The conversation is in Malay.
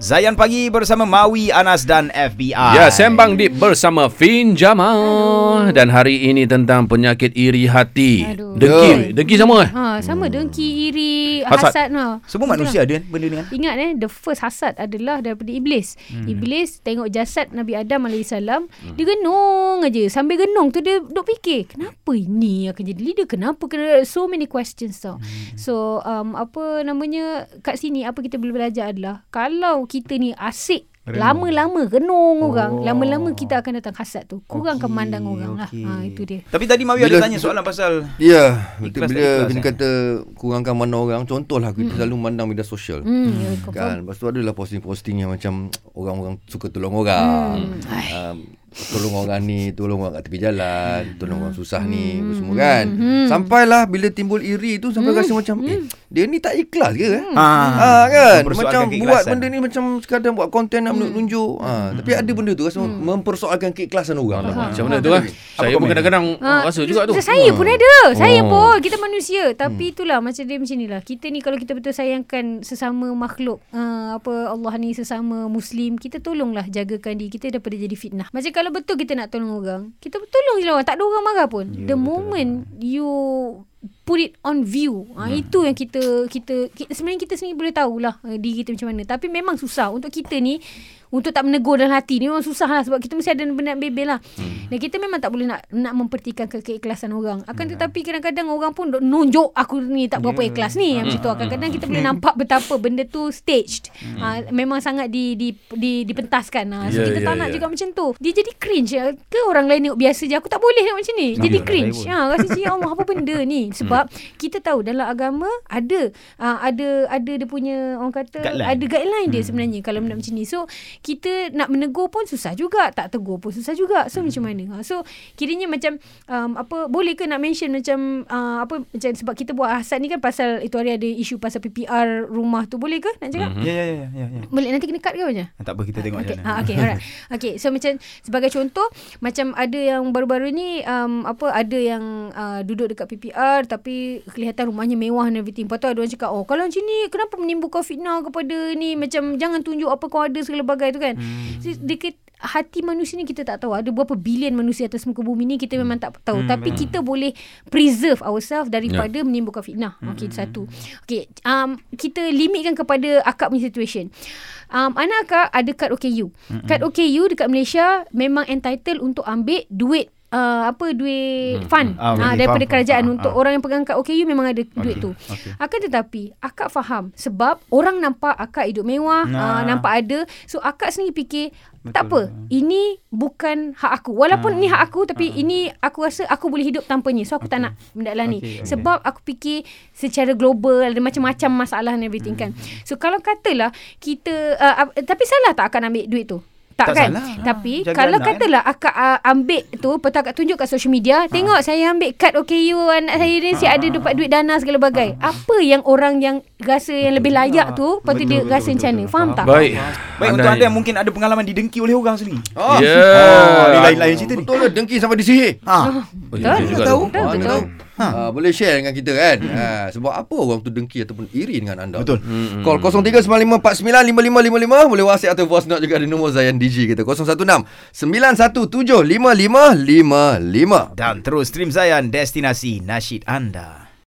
Zayan Pagi bersama Mawi, Anas dan FBI. Ya, Sembang Deep bersama Fin Jamal. Dan hari ini tentang penyakit iri hati. Aduh. Dengki. Dengki sama eh? Ha, sama dengki, iri, Hasad. hasad. Ha. Semua manusia ada kan benda ni kan? Ingat eh, the first hasad adalah daripada Iblis. Hmm. Iblis tengok jasad Nabi Adam AS, hmm. dia genung aja. Sambil genung tu dia duk fikir, kenapa ini akan jadi leader? Kenapa kena so many questions tau. Hmm. So, um, apa namanya, kat sini apa kita boleh belajar adalah, kalau kita ni asyik Renung. Lama-lama renung Oh. orang Lama-lama kita akan datang hasad tu Kurang akan Okey, mandang orang lah okey. ha, Itu dia Tapi tadi Mawi Bila- ada tanya soalan pasal Ya, betul tak bila ikhlas, kena eh? kata kurangkan mana orang, contohlah kita selalu mandang media sosial. ya, confirm. Kan, lepas tu adalah posting-posting yang macam orang-orang suka tolong orang. Hmm. Um, tolong orang ni, tolong orang kat tepi jalan, tolong orang susah ni, Hmm. semua kan. Sampailah bila timbul iri tu sampai rasa macam eh dia ni tak ikhlas ke? Eh? Ah, Ah kan macam buat benda ni macam sekadar buat konten nak menunjuk. Ah tapi ada benda tu rasa mempersoalkan keikhlasan orang. Macam mana tu lah? Saya pun kadang-kadang Ah, rasa juga tu. Saya pun ada. Saya Oh. pun. Kita manusia. Tapi itulah macam dia macam ni lah. Kita ni kalau kita betul sayangkan sesama makhluk. Uh, apa Allah ni sesama Muslim. Kita tolonglah jagakan diri kita daripada jadi fitnah. Macam kalau betul kita nak tolong orang. Kita tolong je lah orang. Tak ada orang marah pun. Ya, The betul. moment you put it on view. Ha, itu yang kita, kita kita sebenarnya kita sendiri boleh tahulah uh, diri kita macam mana. Tapi memang susah untuk kita ni untuk tak menegur dalam hati ni memang susah lah sebab kita mesti ada benda bebel lah. Hmm. Dan kita memang tak boleh nak nak mempertikan ke keikhlasan orang. Akan Hmm. tetapi kadang-kadang orang pun nunjuk aku ni tak berapa ikhlas ni. Yang macam tu. Kadang-kadang kita boleh nampak betapa benda tu staged. Ha, memang sangat di, di, di, dipentaskan. Ha. So Ya, kita ya, tak nak ya. juga macam tu. Dia jadi cringe. ya. Ke orang lain tengok biasa je. Aku tak boleh tengok macam ni. Jadi Ya, cringe. Ha, rasa macam ya Allah apa benda ni. Sebab kita tahu dalam agama ada uh, ada ada dia punya orang kata Guideline. ada guideline dia sebenarnya kalau benda macam ni. So kita nak menegur pun susah juga, tak tegur pun susah juga. So macam mana? Ha, so kiranya macam um, apa boleh ke nak mention macam uh, apa macam sebab kita buat hasad ni kan pasal itu hari ada isu pasal PPR rumah tu boleh ke nak cakap? Ya ya ya ya. ya. Boleh nanti kena cut ke macam? Tak apa kita tengok Okay, macam ha, mana. okay, alright. Okay, so macam sebagai contoh, macam ada yang baru-baru ni, um, apa ada yang uh, duduk dekat PPR tapi kelihatan rumahnya mewah and everything. Lepas tu ada orang cakap, oh kalau macam ni, kenapa menimbulkan fitnah kepada ni? Macam jangan tunjuk apa kau ada segala bagai tu kan. Hmm. Dekat hati manusia ni kita tak tahu. Ada berapa bilion manusia atas muka bumi ni kita memang tak tahu. Hmm, Tapi kita boleh preserve ourselves daripada menimbulkan fitnah. Okay, itu satu. Okay, um, kita limitkan kepada akak punya situation. Um, anak akak ada kad OKU. Kad OKU dekat Malaysia memang entitled untuk ambil duit uh, apa duit fund Ah, ah, okay, daripada faham, kerajaan faham. untuk Ah. orang yang pegang kad OKU memang ada duit tu. okey. Akan tetapi akak faham sebab orang nampak akak hidup mewah, Nah. uh, nampak ada. So akak sendiri fikir tak Betul. apa, ini bukan hak aku. Walaupun Ah. ni hak aku tapi ini aku rasa aku boleh hidup tanpanya. So aku tak nak benda lah ni. Okey, okey. Sebab aku fikir secara global ada macam-macam masalah and everything kan. So kalau katalah kita uh, uh, tapi salah tak akan ambil duit tu? Tak, Tak kan? salah. Tapi Jaga kalau anak, kan? katalah akak uh, ambil tu, tu akak tunjuk kat social media, tengok saya ambil kad OKU anak saya ni, saya ada dapat duit dana segala bagai. Apa yang orang yang rasa yang lebih layak tu, lepas tu dia Betul, rasa betul, macam mana? Faham tak? Baik. Baik untuk anda yang mungkin ada pengalaman didengki oleh orang sendiri. Oh, Ya. Oh, lain-lain cerita ni. Betul lah dengki sampai disihir. Ha. Oh, Betul, juga tahu. tu. Betul, Ah, betul. tahu. Ha. boleh share dengan kita kan. Ha, sebab apa orang tu dengki ataupun iri dengan anda? Betul. Hmm, Call 0395495555 boleh WhatsApp atau voice note juga ada nombor Zayan DJ kita 016 9175555. Dan terus stream Zayan destinasi nasyid anda.